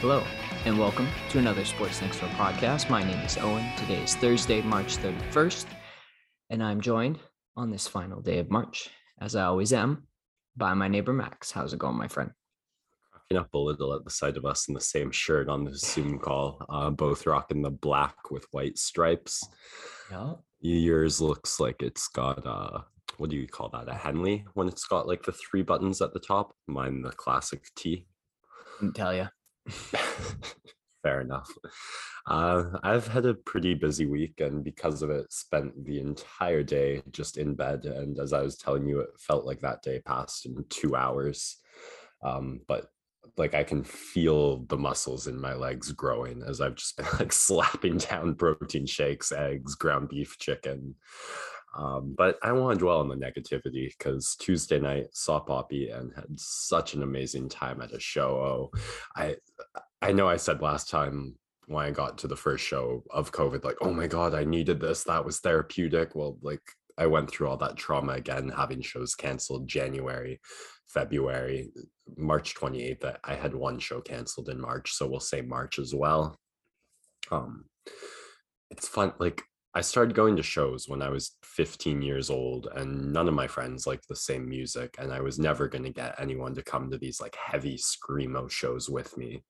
Hello, and welcome to another Sports Next Door podcast. My name is Owen. Today is Thursday, March 31st, and I'm joined on this final day of March, as I always am, by my neighbor Max. How's it going, my friend? Cracking up a little at the sight of us in the same shirt on the Zoom call, uh, both rocking the black with white stripes. Yeah. Yours looks like it's got a what do you call that? A Henley when it's got like the three buttons at the top. Mine the classic T. Didn't tell you. Fair enough. Uh, I've had a pretty busy week, and because of it, spent the entire day just in bed. And as I was telling you, it felt like that day passed in two hours. Um, but like I can feel the muscles in my legs growing as I've just been like slapping down protein shakes, eggs, ground beef, chicken. Um, but I want to dwell on the negativity because Tuesday night saw Poppy and had such an amazing time at a show. Oh, I I know I said last time when I got to the first show of COVID, like, oh my God, I needed this. That was therapeutic. Well, like I went through all that trauma again, having shows canceled January, February, March 28th. I had one show canceled in March. So we'll say March as well. Um, it's fun. Like I started going to shows when I was 15 years old, and none of my friends liked the same music. And I was never going to get anyone to come to these like heavy screamo shows with me.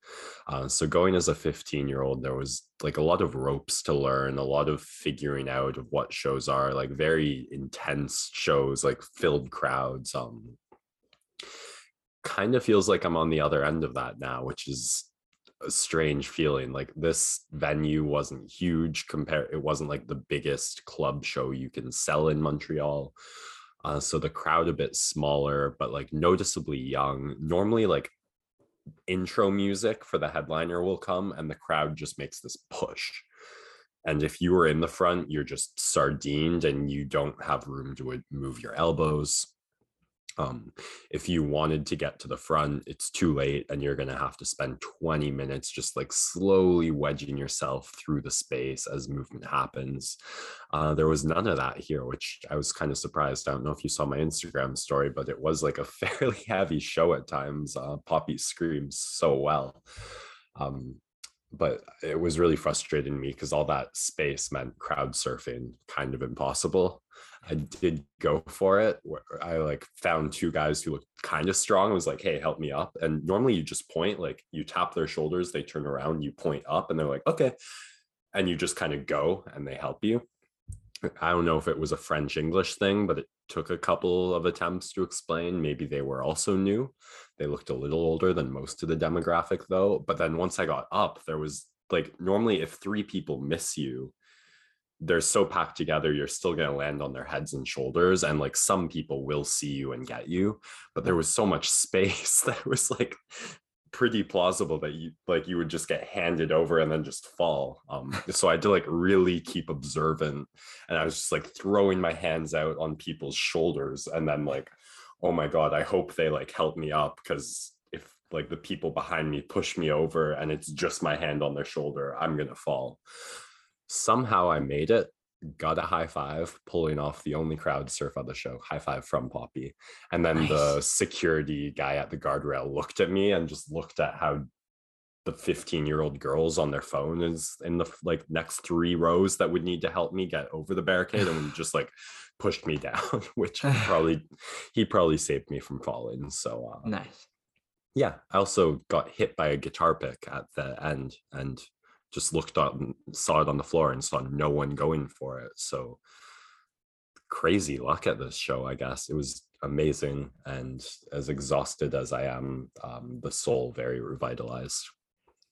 Uh, so, going as a 15 year old, there was like a lot of ropes to learn, a lot of figuring out of what shows are, like very intense shows, like filled crowds. Um, kind of feels like I'm on the other end of that now, which is a strange feeling like this venue wasn't huge compared it wasn't like the biggest club show you can sell in montreal uh, so the crowd a bit smaller but like noticeably young. Normally like intro music for the headliner will come and the crowd just makes this push. And if you were in the front you're just sardined and you don't have room to move your elbows um, if you wanted to get to the front, it's too late, and you're going to have to spend 20 minutes just like slowly wedging yourself through the space as movement happens. Uh, there was none of that here, which I was kind of surprised. I don't know if you saw my Instagram story, but it was like a fairly heavy show at times. Uh, Poppy screams so well. Um, but it was really frustrating me because all that space meant crowd surfing kind of impossible. I did go for it. I like found two guys who looked kind of strong. I was like, hey, help me up. And normally you just point, like you tap their shoulders, they turn around, you point up, and they're like, okay. And you just kind of go and they help you. I don't know if it was a French English thing, but it took a couple of attempts to explain. Maybe they were also new. They looked a little older than most of the demographic, though. But then once I got up, there was like normally if three people miss you, they're so packed together you're still going to land on their heads and shoulders and like some people will see you and get you but there was so much space that was like pretty plausible that you like you would just get handed over and then just fall um so i had to like really keep observant and i was just like throwing my hands out on people's shoulders and then like oh my god i hope they like help me up because if like the people behind me push me over and it's just my hand on their shoulder i'm gonna fall somehow I made it, got a high five, pulling off the only crowd surf on the show. High five from Poppy. And then nice. the security guy at the guardrail looked at me and just looked at how the 15 year old girls on their phone is in the like next three rows that would need to help me get over the barricade and just like pushed me down which probably he probably saved me from falling so uh, nice yeah i also got hit by a guitar pick at the end and just looked up and saw it on the floor and saw no one going for it. So crazy luck at this show, I guess. It was amazing. And as exhausted as I am, um, the soul very revitalized.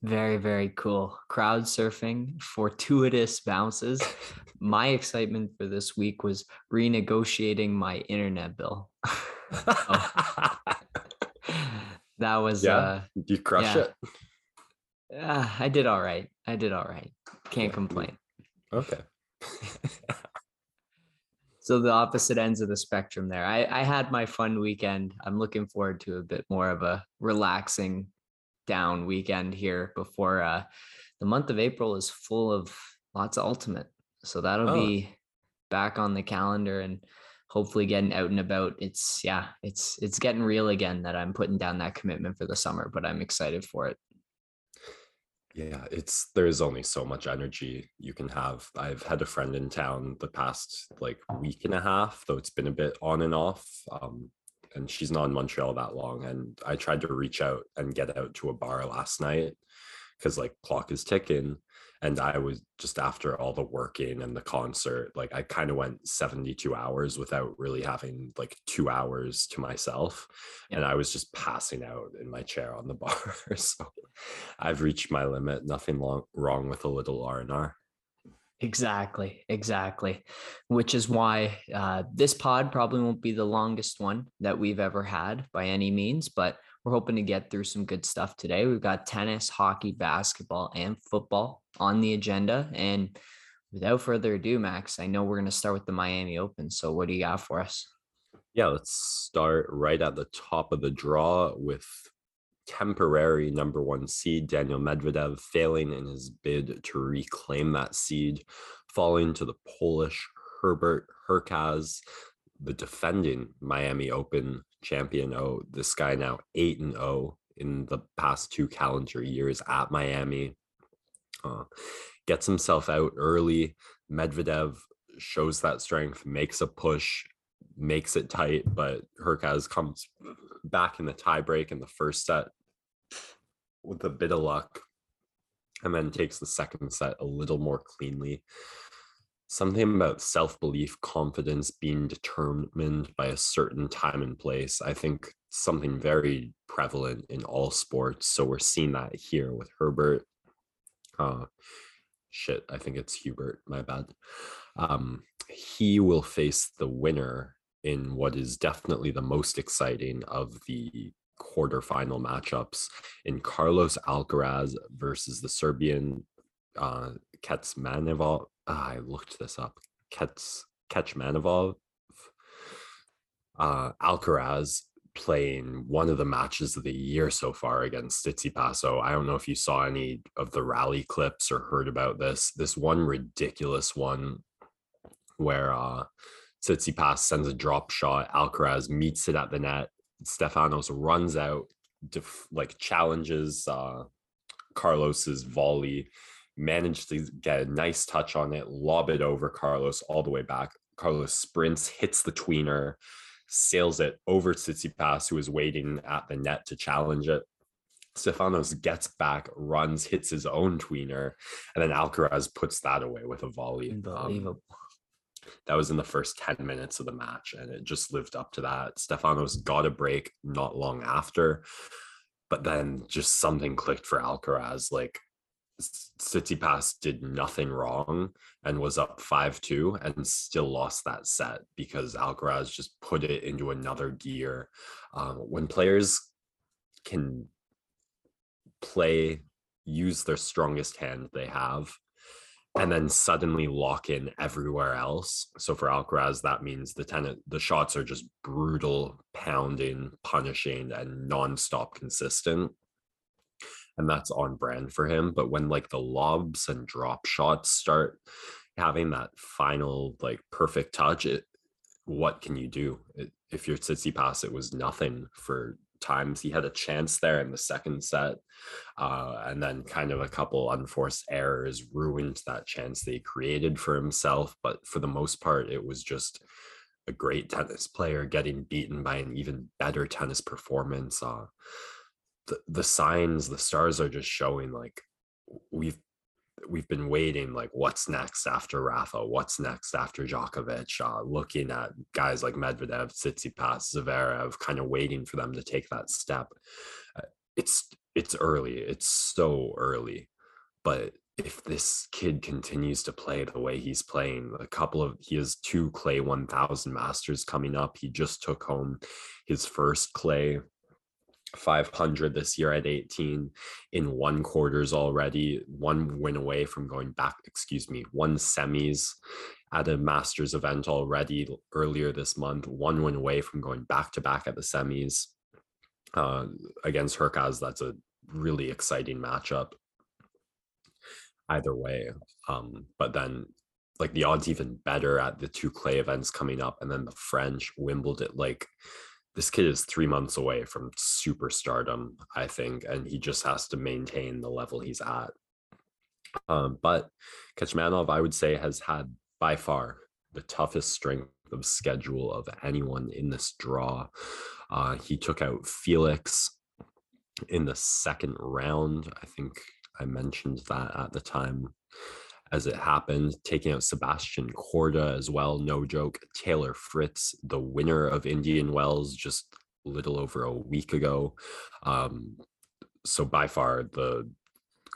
Very, very cool. Crowd surfing, fortuitous bounces. my excitement for this week was renegotiating my internet bill. oh. that was yeah. uh you crush yeah. it uh, I did all right. I did all right. Can't complain. Okay. so the opposite ends of the spectrum there. I, I had my fun weekend. I'm looking forward to a bit more of a relaxing down weekend here before uh, the month of April is full of lots of ultimate. So that'll oh. be back on the calendar and hopefully getting out and about. It's yeah, it's it's getting real again that I'm putting down that commitment for the summer, but I'm excited for it. Yeah, it's there's only so much energy you can have. I've had a friend in town the past like week and a half, though it's been a bit on and off. Um, and she's not in Montreal that long. And I tried to reach out and get out to a bar last night because like clock is ticking and i was just after all the working and the concert like i kind of went 72 hours without really having like two hours to myself and i was just passing out in my chair on the bar so i've reached my limit nothing long, wrong with a little r&r Exactly, exactly. Which is why uh, this pod probably won't be the longest one that we've ever had by any means, but we're hoping to get through some good stuff today. We've got tennis, hockey, basketball, and football on the agenda. And without further ado, Max, I know we're going to start with the Miami Open. So, what do you got for us? Yeah, let's start right at the top of the draw with temporary number one seed Daniel Medvedev failing in his bid to reclaim that seed, falling to the Polish Herbert Hurkacz, the defending Miami Open champion. Oh, this guy now 8 and 0 in the past two calendar years at Miami. Uh, gets himself out early. Medvedev shows that strength, makes a push, makes it tight, but Hurkacz comes back in the tiebreak in the first set with a bit of luck and then takes the second set a little more cleanly. Something about self belief, confidence being determined by a certain time and place. I think something very prevalent in all sports. So we're seeing that here with Herbert. Uh, shit, I think it's Hubert, my bad. Um, he will face the winner in what is definitely the most exciting of the quarterfinal matchups in Carlos Alcaraz versus the Serbian uh, Ketsmanivov. Ah, I looked this up. Kets Kechmanivov. Uh, Alcaraz playing one of the matches of the year so far against Tsitsipas. I don't know if you saw any of the rally clips or heard about this. This one ridiculous one where uh, Tsitsipas sends a drop shot, Alcaraz meets it at the net, Stefanos runs out, def- like challenges uh, Carlos's volley, managed to get a nice touch on it, lob it over Carlos all the way back. Carlos sprints, hits the tweener, sails it over Tsitsipas, who is waiting at the net to challenge it. Stefanos gets back, runs, hits his own tweener, and then Alcaraz puts that away with a volley. Um, Unbelievable. Um, that was in the first 10 minutes of the match, and it just lived up to that. Stefanos got a break not long after, but then just something clicked for Alcaraz. Like Tsitsipas did nothing wrong and was up 5-2 and still lost that set because Alcaraz just put it into another gear. Um, when players can play, use their strongest hand they have, and then suddenly lock in everywhere else. So for Alcaraz, that means the tenant the shots are just brutal, pounding, punishing, and nonstop consistent. And that's on brand for him. But when like the lobs and drop shots start having that final like perfect touch, it what can you do? It, if your Tsitsipas, it was nothing for times he had a chance there in the second set uh, and then kind of a couple unforced errors ruined that chance they created for himself but for the most part it was just a great tennis player getting beaten by an even better tennis performance uh, the, the signs the stars are just showing like we've we've been waiting like what's next after Rafa, what's next after Djokovic, uh, looking at guys like Medvedev, Tsitsipas, Zverev, kind of waiting for them to take that step. Uh, it's it's early, it's so early, but if this kid continues to play the way he's playing, a couple of he has two clay 1000 masters coming up. He just took home his first clay 500 this year at 18 in one quarters already one win away from going back excuse me one semis at a masters event already earlier this month one win away from going back to back at the semis uh, against Hurkacz that's a really exciting matchup. Either way um, but then like the odds even better at the two clay events coming up and then the French Wimbledon like this kid is 3 months away from superstardom I think and he just has to maintain the level he's at. Um, but Kecmanov I would say has had by far the toughest strength of schedule of anyone in this draw. Uh, he took out Felix in the second round. I think I mentioned that at the time as it happened, taking out Sebastian Corda as well. No joke. Taylor Fritz, the winner of Indian Wells, just a little over a week ago. Um, so by far the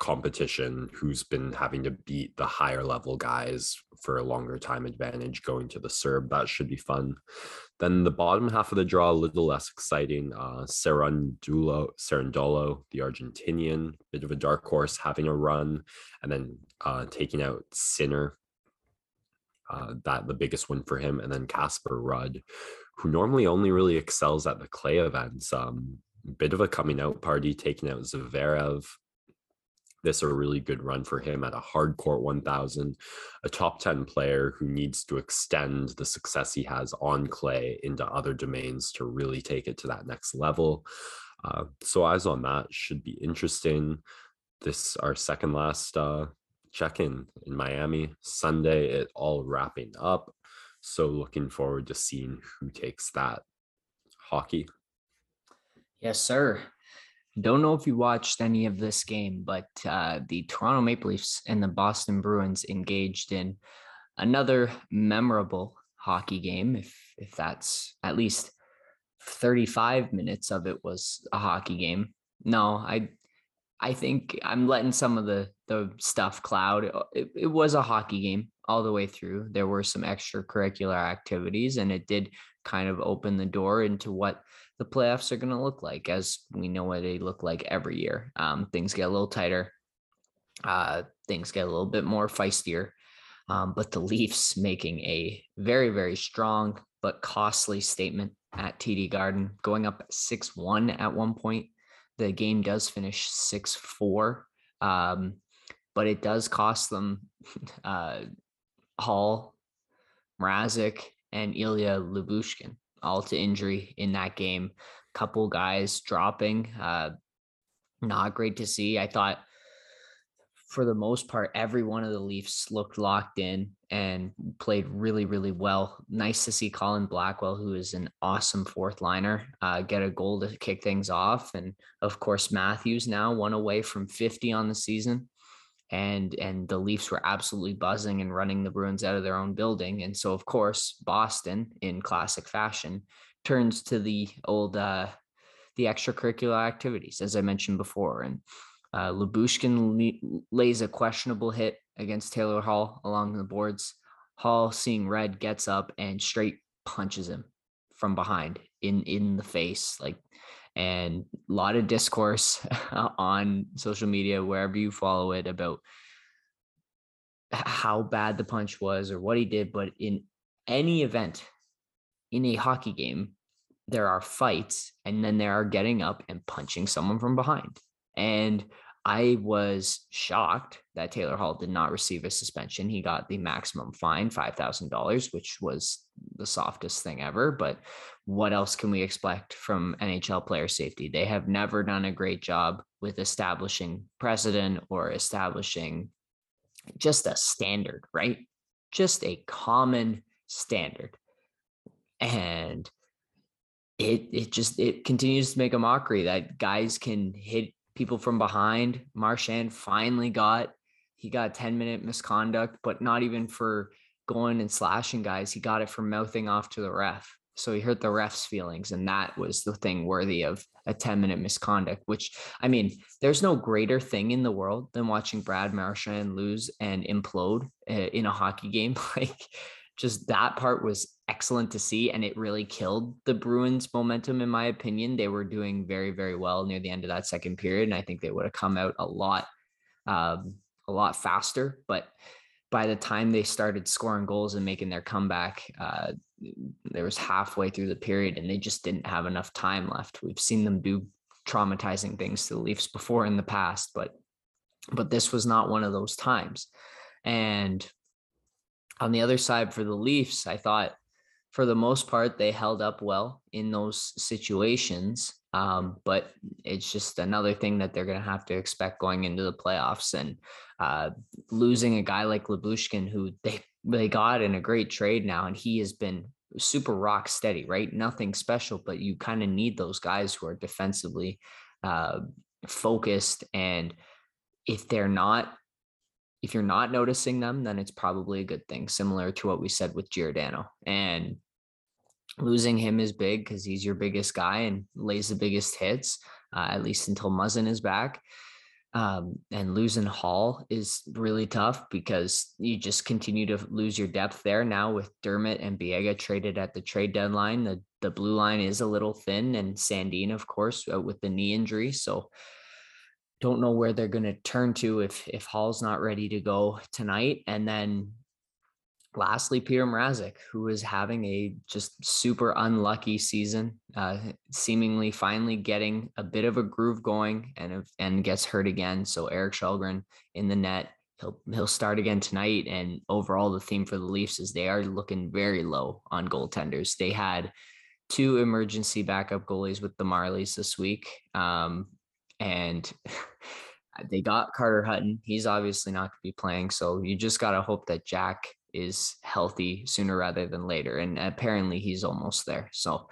competition who's been having to beat the higher level guys for a longer time advantage going to the Serb. That should be fun. Then the bottom half of the draw, a little less exciting. Uh, Cerundolo, the Argentinian, bit of a dark horse, having a run, and then uh, taking out Sinner. Uh, that the biggest win for him, and then Casper Ruud, who normally only really excels at the clay events. Um, bit of a coming out party, taking out Zverev, this a really good run for him at a hard court 1000 a top 10 player who needs to extend the success he has on clay into other domains to really take it to that next level. Uh, so eyes on that should be interesting. This our second last uh, check-in in miami sunday it all wrapping up. So looking forward to seeing who takes that hockey. Yes sir don't know if you watched any of this game, but uh, the Toronto Maple Leafs and the Boston Bruins engaged in another memorable hockey game. If if that's at least 35 minutes of it was a hockey game. No, I I think I'm letting some of the the stuff cloud. It, it was a hockey game all the way through. There were some extracurricular activities, and it did kind of open the door into what the playoffs are going to look like, as we know what they look like every year. Um, things get a little tighter, uh, things get a little bit more feistier. Um, but the Leafs making a very, very strong but costly statement at TD Garden, going up 6 1 at one point. The game does finish 6 4, um, but it does cost them uh, Hall, Mrazek, and Ilya Lyubushkin all to injury in that game. Couple guys dropping. Uh, not great to see. I thought for the most part, every one of the Leafs looked locked in and played really, really well. Nice to see Colin Blackwell, who is an awesome fourth liner, uh, get a goal to kick things off. And of course, Matthews now one away from 50 on the season and and the Leafs were absolutely buzzing and running the Bruins out of their own building. And so, of course, Boston, in classic fashion, turns to the old uh, the extracurricular activities, as I mentioned before. And uh, Lyubushkin lays a questionable hit against Taylor Hall along the boards. Hall, seeing red, gets up and straight punches him from behind in in the face, like and a lot of discourse on social media wherever you follow it about how bad the punch was or what he did but in any event in a hockey game there are fights and then there are getting up and punching someone from behind. And I was shocked that Taylor Hall did not receive a suspension. He got the maximum fine, $5,000, which was the softest thing ever. But what else can we expect from NHL player safety? They have never done a great job with establishing precedent or establishing just a standard, right? Just a common standard. And it it just it continues to make a mockery that guys can hit people from behind. Marchand finally got he got 10 minute misconduct, but not even for going and slashing guys. He got it for mouthing off to the ref. So he hurt the ref's feelings. And that was the thing worthy of a 10 minute misconduct, which I mean, there's no greater thing in the world than watching Brad Marchand lose and implode eh, in a hockey game. like just that part was excellent to see and it really killed the Bruins momentum in my opinion. They were doing very very well near the end of that second period and I think they would have come out a lot um, a lot faster, but by the time they started scoring goals and making their comeback, uh, there was halfway through the period and they just didn't have enough time left. We've seen them do traumatizing things to the Leafs before in the past, but but this was not one of those times. And on the other side for the Leafs, I thought for the most part they held up well in those situations. Um, but it's just another thing that they're going to have to expect going into the playoffs and uh, losing a guy like Lyubushkin, who they they got in a great trade now, and he has been super rock steady, right? Nothing special, but you kind of need those guys who are defensively uh, focused. And if they're not, if you're not noticing them, then it's probably a good thing, similar to what we said with Giordano. And losing him is big because he's your biggest guy and lays the biggest hits, uh, at least until Muzzin is back. Um, and losing Hall is really tough because you just continue to lose your depth there. Now with Dermott and Biega traded at the trade deadline, the the blue line is a little thin, and Sandin, of course, uh, with the knee injury. So don't know where they're going to turn to if if Hall's not ready to go tonight. And then lastly, Peter Mrazek, who is having a just super unlucky season, uh, seemingly finally getting a bit of a groove going and and gets hurt again. So Erik Källgren in the net. He'll he'll start again tonight. And overall, the theme for the Leafs is they are looking very low on goaltenders. They had two emergency backup goalies with the Marlies this week, um, and. they got Carter Hutton. He's obviously not going to be playing. So you just got to hope that Jack is healthy sooner rather than later. And apparently he's almost there. So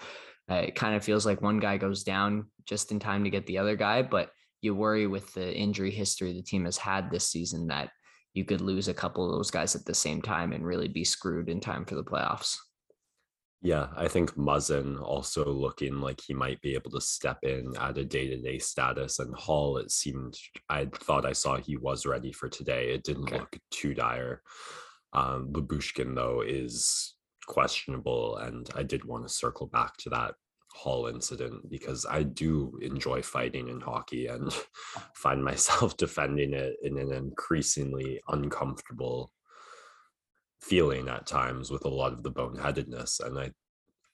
uh, it kind of feels like one guy goes down just in time to get the other guy. But you worry with the injury history the team has had this season that you could lose a couple of those guys at the same time and really be screwed in time for the playoffs. Yeah, I think Muzzin also looking like he might be able to step in at a day to day status. And Hall, it seemed, I thought I saw he was ready for today. It didn't okay. look too dire. Um, Lyubushkin, though, is questionable. And I did want to circle back to that Hall incident because I do enjoy fighting in hockey and find myself defending it in an increasingly uncomfortable feeling at times with a lot of the boneheadedness. And I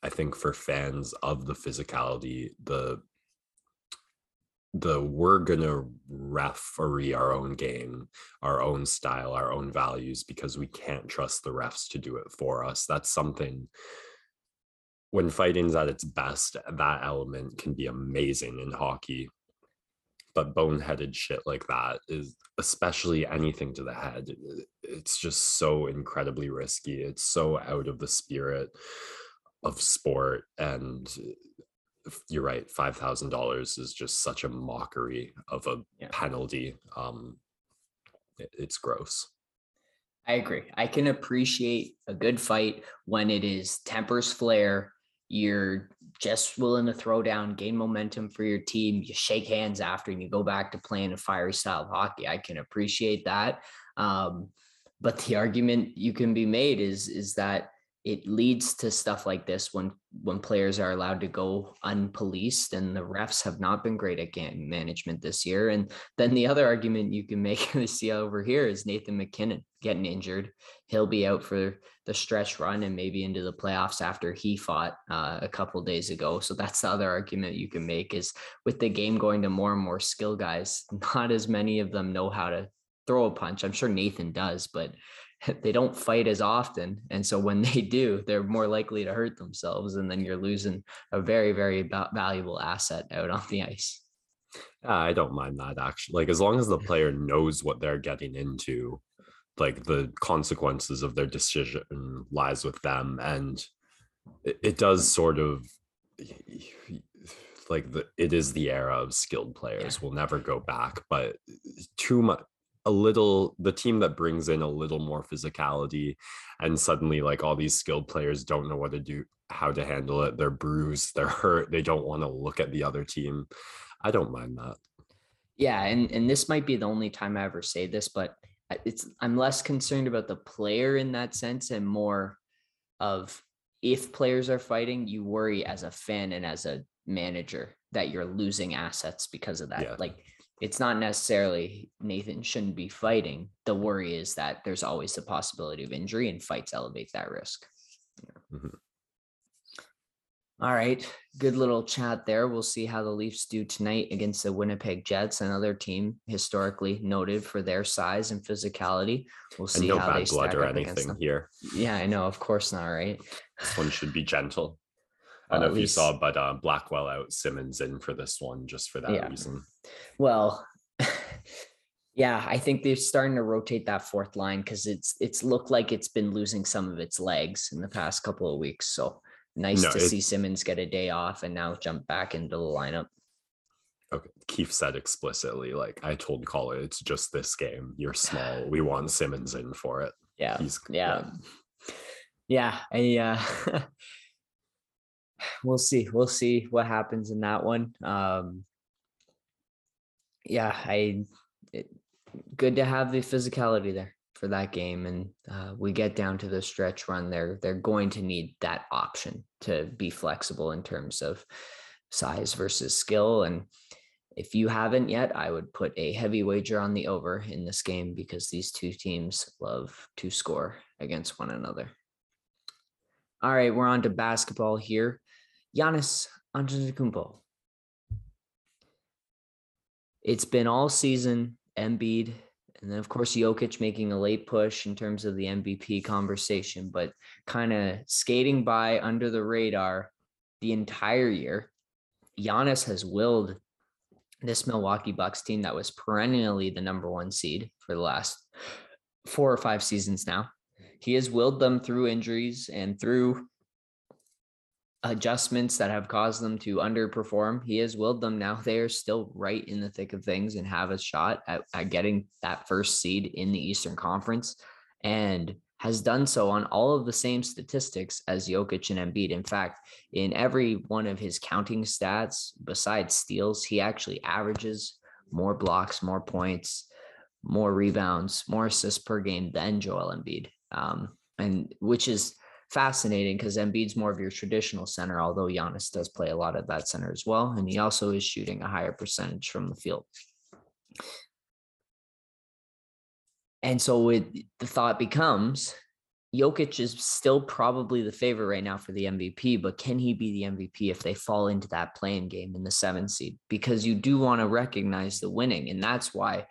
I think for fans of the physicality, the the we're gonna referee our own game our own style our own values because we can't trust the refs to do it for us. That's something when fighting's at its best that element can be amazing in hockey. But boneheaded shit like that is especially anything to the head it's just so incredibly risky. It's so out of the spirit of sport and you're right five thousand dollars is just such a mockery of a yeah. penalty um it, it's gross i agree i can appreciate a good fight when it is tempers flare you're just willing to throw down gain momentum for your team you shake hands after and you go back to playing a fiery style of hockey i can appreciate that um but the argument you can be made is is that it leads to stuff like this when when players are allowed to go unpoliced and the refs have not been great at game management this year and then the other argument you can make to see over here is nathan mackinnon getting injured. He'll be out for the stretch run and maybe into the playoffs after he fought uh, a couple days ago. So that's the other argument you can make is with the game going to more and more skill guys not as many of them know how to throw a punch. I'm sure nathan does but they don't fight as often and so when they do they're more likely to hurt themselves and then you're losing a very very valuable asset out on the ice ah, i don't mind that actually like as long as the player knows what they're getting into like the consequences of their decision lies with them and it, it does sort of like the it is the era of skilled players yeah. we'll never go back but too much a little the team that brings in a little more physicality and suddenly like all these skilled players don't know what to do how to handle it they're bruised they're hurt they don't want to look at the other team i don't mind that yeah and and this might be the only time i ever say this but it's i'm less concerned about the player in that sense and more of if players are fighting you worry as a fan and as a manager that you're losing assets because of that yeah. like it's not necessarily Nathan shouldn't be fighting. The worry is that there's always the possibility of injury and fights elevate that risk. Mm-hmm. All right. Good little chat there. We'll see how the Leafs do tonight against the Winnipeg Jets, another team historically noted for their size and physicality. We'll see and no how they bad blood stack or up against anything here. Yeah, I know. Of course not, right? This one should be gentle. I don't know if you saw, but uh, Blackwell out, Simmons in for this one, just for that Yeah. reason. Well, yeah, I think they're starting to rotate that fourth line because it's it's looked like it's been losing some of its legs in the past couple of weeks. So nice No, to it- see Simmons get a day off and now jump back into the lineup. Okay. Keefe said explicitly, like I told Colin, it's just this game. You're small. We want Simmons in for it. Yeah, He's yeah, yeah. I, uh, we'll see. We'll see what happens in that one. Um, yeah, I. It, good to have the physicality there for that game, and uh, we get down to the stretch run. They're they're going to need that option to be flexible in terms of size versus skill, and if you haven't yet, I would put a heavy wager on the over in this game because these two teams love to score against one another. All right, we're on to basketball here. Giannis Antetokounmpo. It's been all season Embiid, and then of course Jokic making a late push in terms of the MVP conversation, but kind of skating by under the radar the entire year. Giannis has willed this Milwaukee Bucks team that was perennially the number one seed for the last four or five seasons now. He has willed them through injuries and through adjustments that have caused them to underperform. He has willed them now. They are still right in the thick of things and have a shot at, at getting that first seed in the Eastern Conference and has done so on all of the same statistics as Jokic and Embiid. In fact, in every one of his counting stats, besides steals, he actually averages more blocks, more points, more rebounds, more assists per game than Joel Embiid. Um, and which is fascinating because Embiid's more of your traditional center, although Giannis does play a lot of that center as well. And he also is shooting a higher percentage from the field. And so it, the thought becomes Jokic is still probably the favorite right now for the MVP, but can he be the MVP if they fall into that playing game in the seventh seed? Because you do want to recognize the winning. And that's why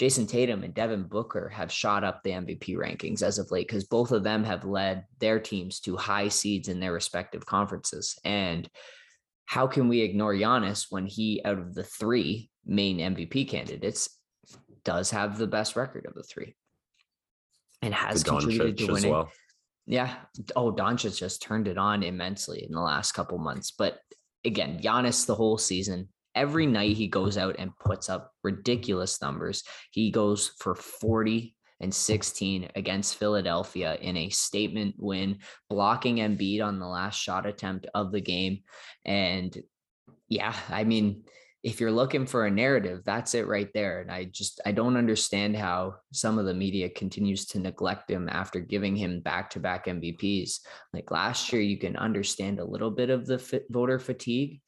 Jayson Tatum and Devin Booker have shot up the MVP rankings as of late, because both of them have led their teams to high seeds in their respective conferences. And how can we ignore Giannis when he, out of the three main MVP candidates, does have the best record of the three and has The contributed Doncic to as winning. well. Yeah. Oh, Doncic just turned it on immensely in the last couple months. But again, Giannis the whole season, every night he goes out and puts up ridiculous numbers. He goes for 40 and 16 against Philadelphia in a statement win, blocking Embiid on the last shot attempt of the game. And yeah, I mean, if you're looking for a narrative, that's it right there. And I just I don't understand how some of the media continues to neglect him after giving him back-to-back MVPs. Like last year, you can understand a little bit of the voter fatigue,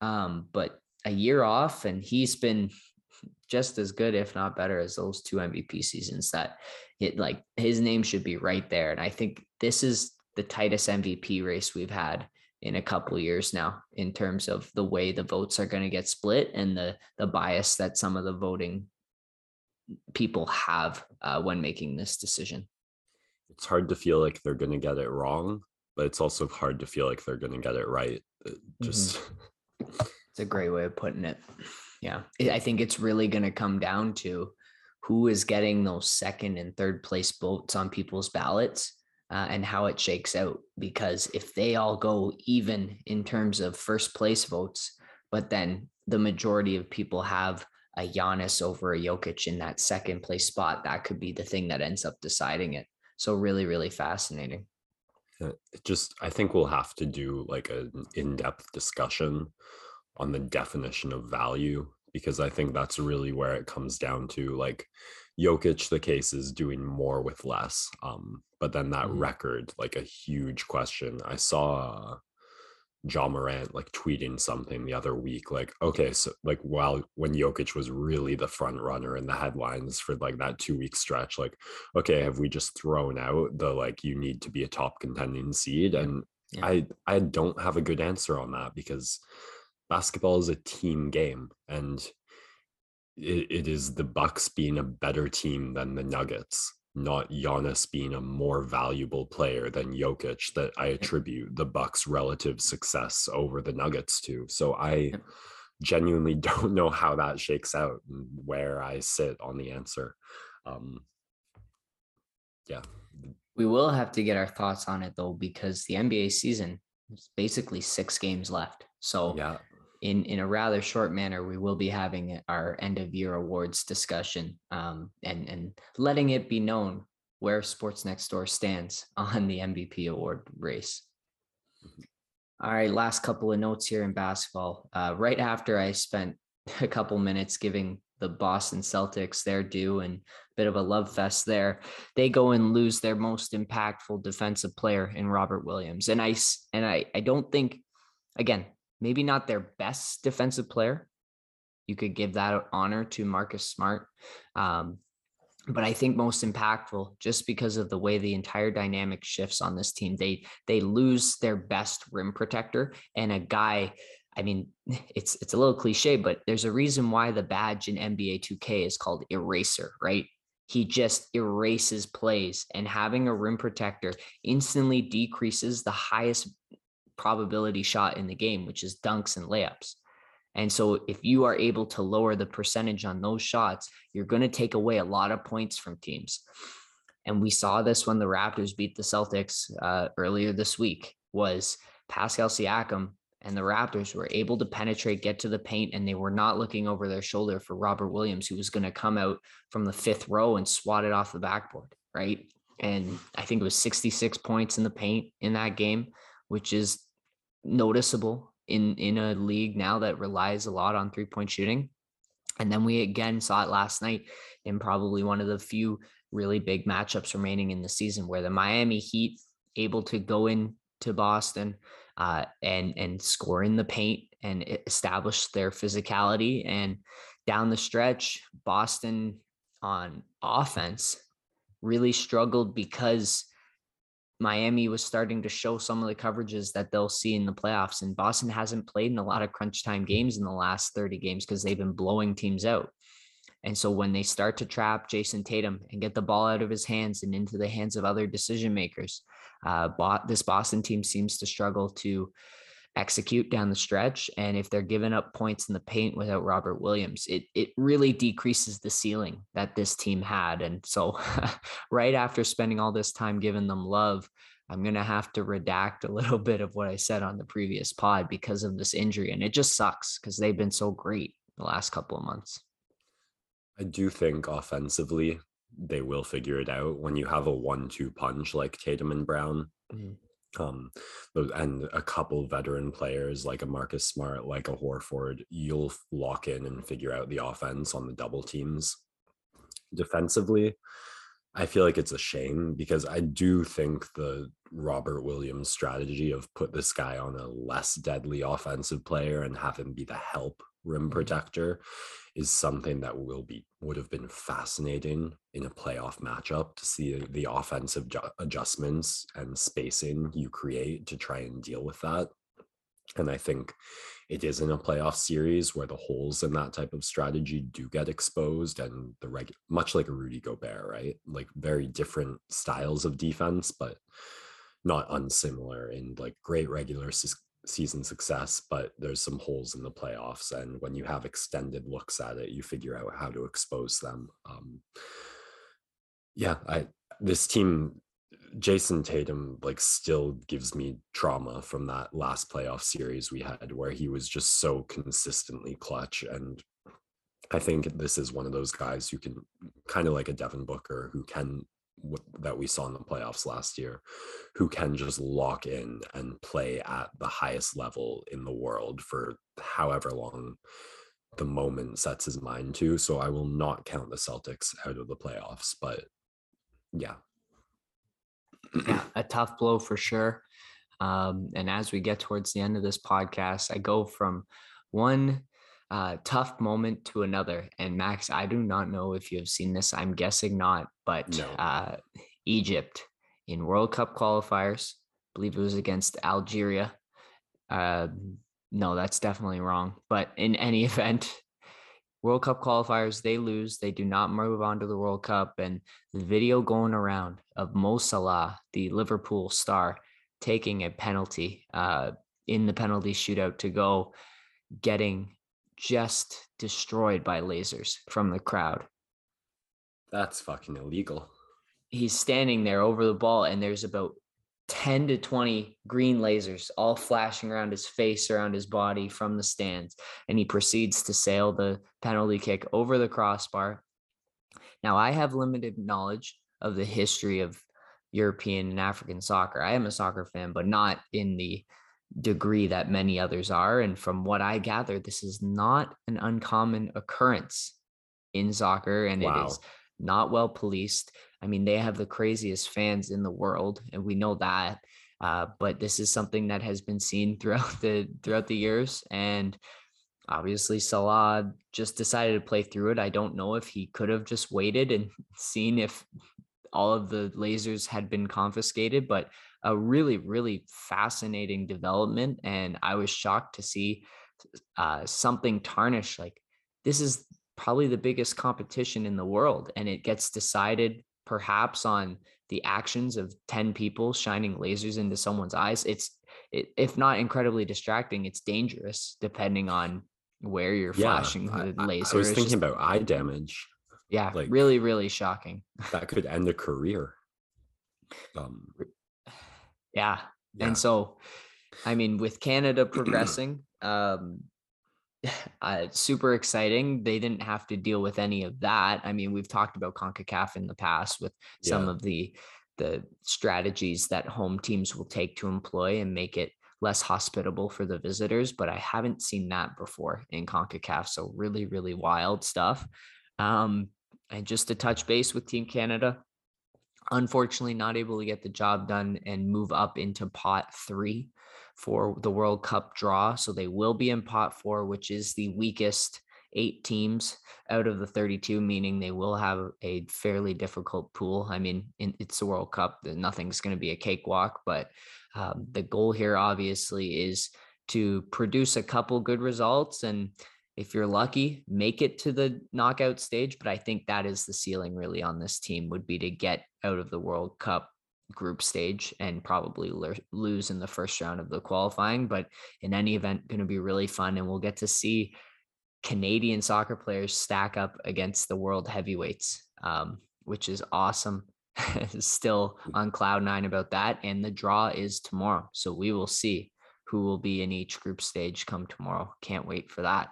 um, but a year off, and he's been just as good, if not better, as those two MVP seasons. That it like his name should be right there. And I think this is the tightest MVP race we've had in a couple of years now in terms of the way the votes are going to get split and the the bias that some of the voting people have uh, when making this decision. It's hard to feel like they're going to get it wrong, but it's also hard to feel like they're going to get it right. It just It's a great way of putting it. Yeah, I think it's really going to come down to who is getting those second and third place votes on people's ballots uh, and how it shakes out. Because if they all go even in terms of first place votes, but then the majority of people have a Giannis over a Jokic in that second place spot, that could be the thing that ends up deciding it. So really, really fascinating. Uh, it just i think we'll have to do like an in-depth discussion on the definition of value because i think that's really where it comes down to like Jokic, the case is doing more with less. Um, but then that Mhm. record, like a huge question. I saw uh, Ja Morant like tweeting something the other week, like, okay, so like while when Jokic was really the front runner in the headlines for like that two week stretch, like, okay, have we just thrown out the like you need to be a top contending seed? And yeah. I I don't have a good answer on that because basketball is a team game and it, it is the Bucks being a better team than the Nuggets, not Giannis being a more valuable player than Jokic that I attribute the Bucks' relative success over the Nuggets to. So I genuinely don't know how that shakes out and where I sit on the answer. Um, yeah. We will have to get our thoughts on it though, because the NBA season is basically six games left. So yeah, in in a rather short manner, we will be having our end of year awards discussion um, and and letting it be known where Sports Next Door stands on the MVP award race. Mm-hmm. All right, last couple of notes here in basketball. Uh, right after I spent a couple minutes giving the Boston Celtics their due and a bit of a love fest there. They go and lose their most impactful defensive player in Robert Williams. And I and I I don't think again, maybe not their best defensive player. You could give that honor to Marcus Smart. Um, but I think most impactful just because of the way the entire dynamic shifts on this team. They they lose their best rim protector and a guy I mean, it's it's a little cliche, but there's a reason why the badge in NBA 2K is called eraser, right? He just erases plays, and having a rim protector instantly decreases the highest probability shot in the game, which is dunks and layups. And so, if you are able to lower the percentage on those shots, you're going to take away a lot of points from teams. And we saw this when the Raptors beat the Celtics uh, earlier this week. Was Pascal Siakam and the Raptors were able to penetrate, get to the paint, and they were not looking over their shoulder for Robert Williams, who was going to come out from the fifth row and swat it off the backboard, right? And I think it was 66 points in the paint in that game, which is noticeable in in a league now that relies a lot on three point shooting. And then we again saw it last night in probably one of the few really big matchups remaining in the season where the Miami Heat able to go in to Boston uh, and and score in the paint and establish their physicality. And down the stretch, Boston on offense really struggled because Miami was starting to show some of the coverages that they'll see in the playoffs. And Boston hasn't played in a lot of crunch time games in the last 30 games because they've been blowing teams out. And so when they start to trap Jayson Tatum and get the ball out of his hands and into the hands of other decision makers, uh, this Boston team seems to struggle to execute down the stretch. And if they're giving up points in the paint without Robert Williams, it it really decreases the ceiling that this team had. And so, right after spending all this time giving them love, I'm gonna have to redact a little bit of what I said on the previous pod because of this injury, and it just sucks because they've been so great the last couple of months. I do think offensively they will figure it out when you have a one-two punch like Tatum and Brown. Mm-hmm um and a couple veteran players like a Marcus Smart, like a Horford, you'll lock in and figure out the offense on the double teams. Defensively, I feel like it's a shame because I do think the Robert Williams strategy of put this guy on a less deadly offensive player and have him be the help rim protector is something that will be would have been fascinating in a playoff matchup to see the offensive ju- adjustments and spacing you create to try and deal with that. And I think it is in a playoff series where the holes in that type of strategy do get exposed and the reg much like a Rudy Gobert, right? Like very different styles of defense, but not unsimilar in like great regular season success, but there's some holes in the playoffs. And when you have extended looks at it, you figure out how to expose them. Um, yeah, I this team, Jayson Tatum, like still gives me trauma from that last playoff series we had where he was just so consistently clutch. And I think this is one of those guys who can kind of like a Devin Booker who can that we saw in the playoffs last year who can just lock in and play at the highest level in the world for however long the moment sets his mind to. So I will not count the Celtics out of the playoffs, but yeah. yeah, a tough blow for sure. Um, and as we get towards the end of this podcast, I go from one uh, tough moment to another. And Max, I do not know if you have seen this. I'm guessing not, but no. uh, Egypt in World Cup qualifiers believe it was against Algeria. Uh, no, that's definitely wrong. But in any event, World Cup qualifiers, they lose. They do not move on to the World Cup. And the video going around of Mo Salah, the Liverpool star, taking a penalty uh, in the penalty shootout to go, getting just destroyed by lasers from the crowd. That's fucking illegal. He's standing there over the ball, and there's about 10 to 20 green lasers all flashing around his face, around his body from the stands. And he proceeds to sail the penalty kick over the crossbar. Now, I have limited knowledge of the history of European and African soccer. I am a soccer fan, but not in the degree that many others are. And from what I gather, this is not an uncommon occurrence in soccer and wow. it is not well policed. I mean, they have the craziest fans in the world, and we know that. Uh, but this is something that has been seen throughout the throughout the years, and obviously Salah just decided to play through it. I don't know if he could have just waited and seen if all of the lasers had been confiscated, but a really really fascinating development, and I was shocked to see uh, something tarnished like this is probably the biggest competition in the world and it gets decided perhaps on the actions of 10 people shining lasers into someone's eyes it's it, if not incredibly distracting it's dangerous depending on where you're yeah, flashing the laser i was thinking just, about eye damage yeah like really really shocking. that could end a career um yeah. yeah. and so i mean with canada progressing um uh, super exciting. They didn't have to deal with any of that. I mean, we've talked about CONCACAF in the past with some yeah. of the the strategies that home teams will take to employ and make it less hospitable for the visitors, but I haven't seen that before in CONCACAF. So really, really wild stuff. Um, and just to touch base with Team Canada, unfortunately not able to get the job done and move up into pot three for the World Cup draw. So they will be in pot four, which is the weakest eight teams out of the 32, meaning they will have a fairly difficult pool. I mean, it's the World Cup, nothing's going to be a cakewalk, but um, the goal here obviously is to produce a couple good results and if you're lucky make it to the knockout stage but i think that is the ceiling really on this team would be to get out of the world cup group stage and probably lose in the first round of the qualifying. But in any event, going to be really fun. And we'll get to see Canadian soccer players stack up against the world heavyweights, um, which is awesome. Still on cloud nine about that. And the draw is tomorrow. So we will see who will be in each group stage come tomorrow. Can't wait for that.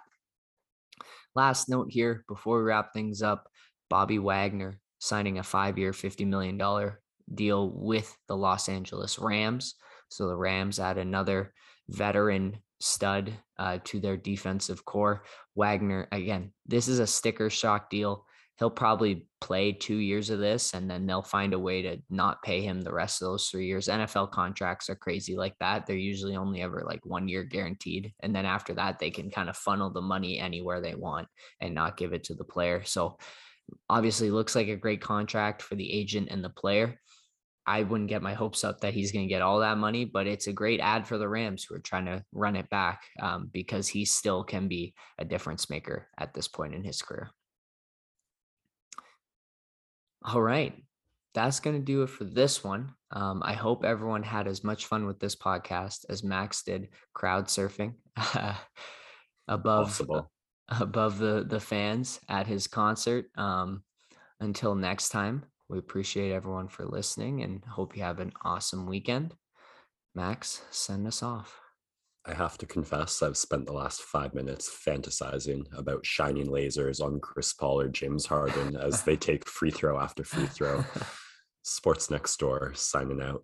Last note here before we wrap things up Bobby Wagner signing a five year, $50 million deal with the Los Angeles Rams. So the Rams add another veteran stud uh, to their defensive core. Wagner, again, this is a sticker shock deal. He'll probably play two years of this and then they'll find a way to not pay him the rest of those three years. NFL contracts are crazy like that. They're usually only ever like one year guaranteed. And then after that, they can kind of funnel the money anywhere they want and not give it to the player. So obviously looks like a great contract for the agent and the player. I wouldn't get my hopes up that he's going to get all that money, but it's a great add for the Rams who are trying to run it back um, because he still can be a difference maker at this point in his career. All right. That's going to do it for this one. Um, I hope everyone had as much fun with this podcast as Max did crowd surfing above Possible. above the the fans at his concert. Um, until next time, we appreciate everyone for listening and hope you have an awesome weekend. Max, send us off. I have to confess, I've spent the last five minutes fantasizing about shining lasers on Chris Paul or James Harden as they take free throw after free throw. Sports next door signing out.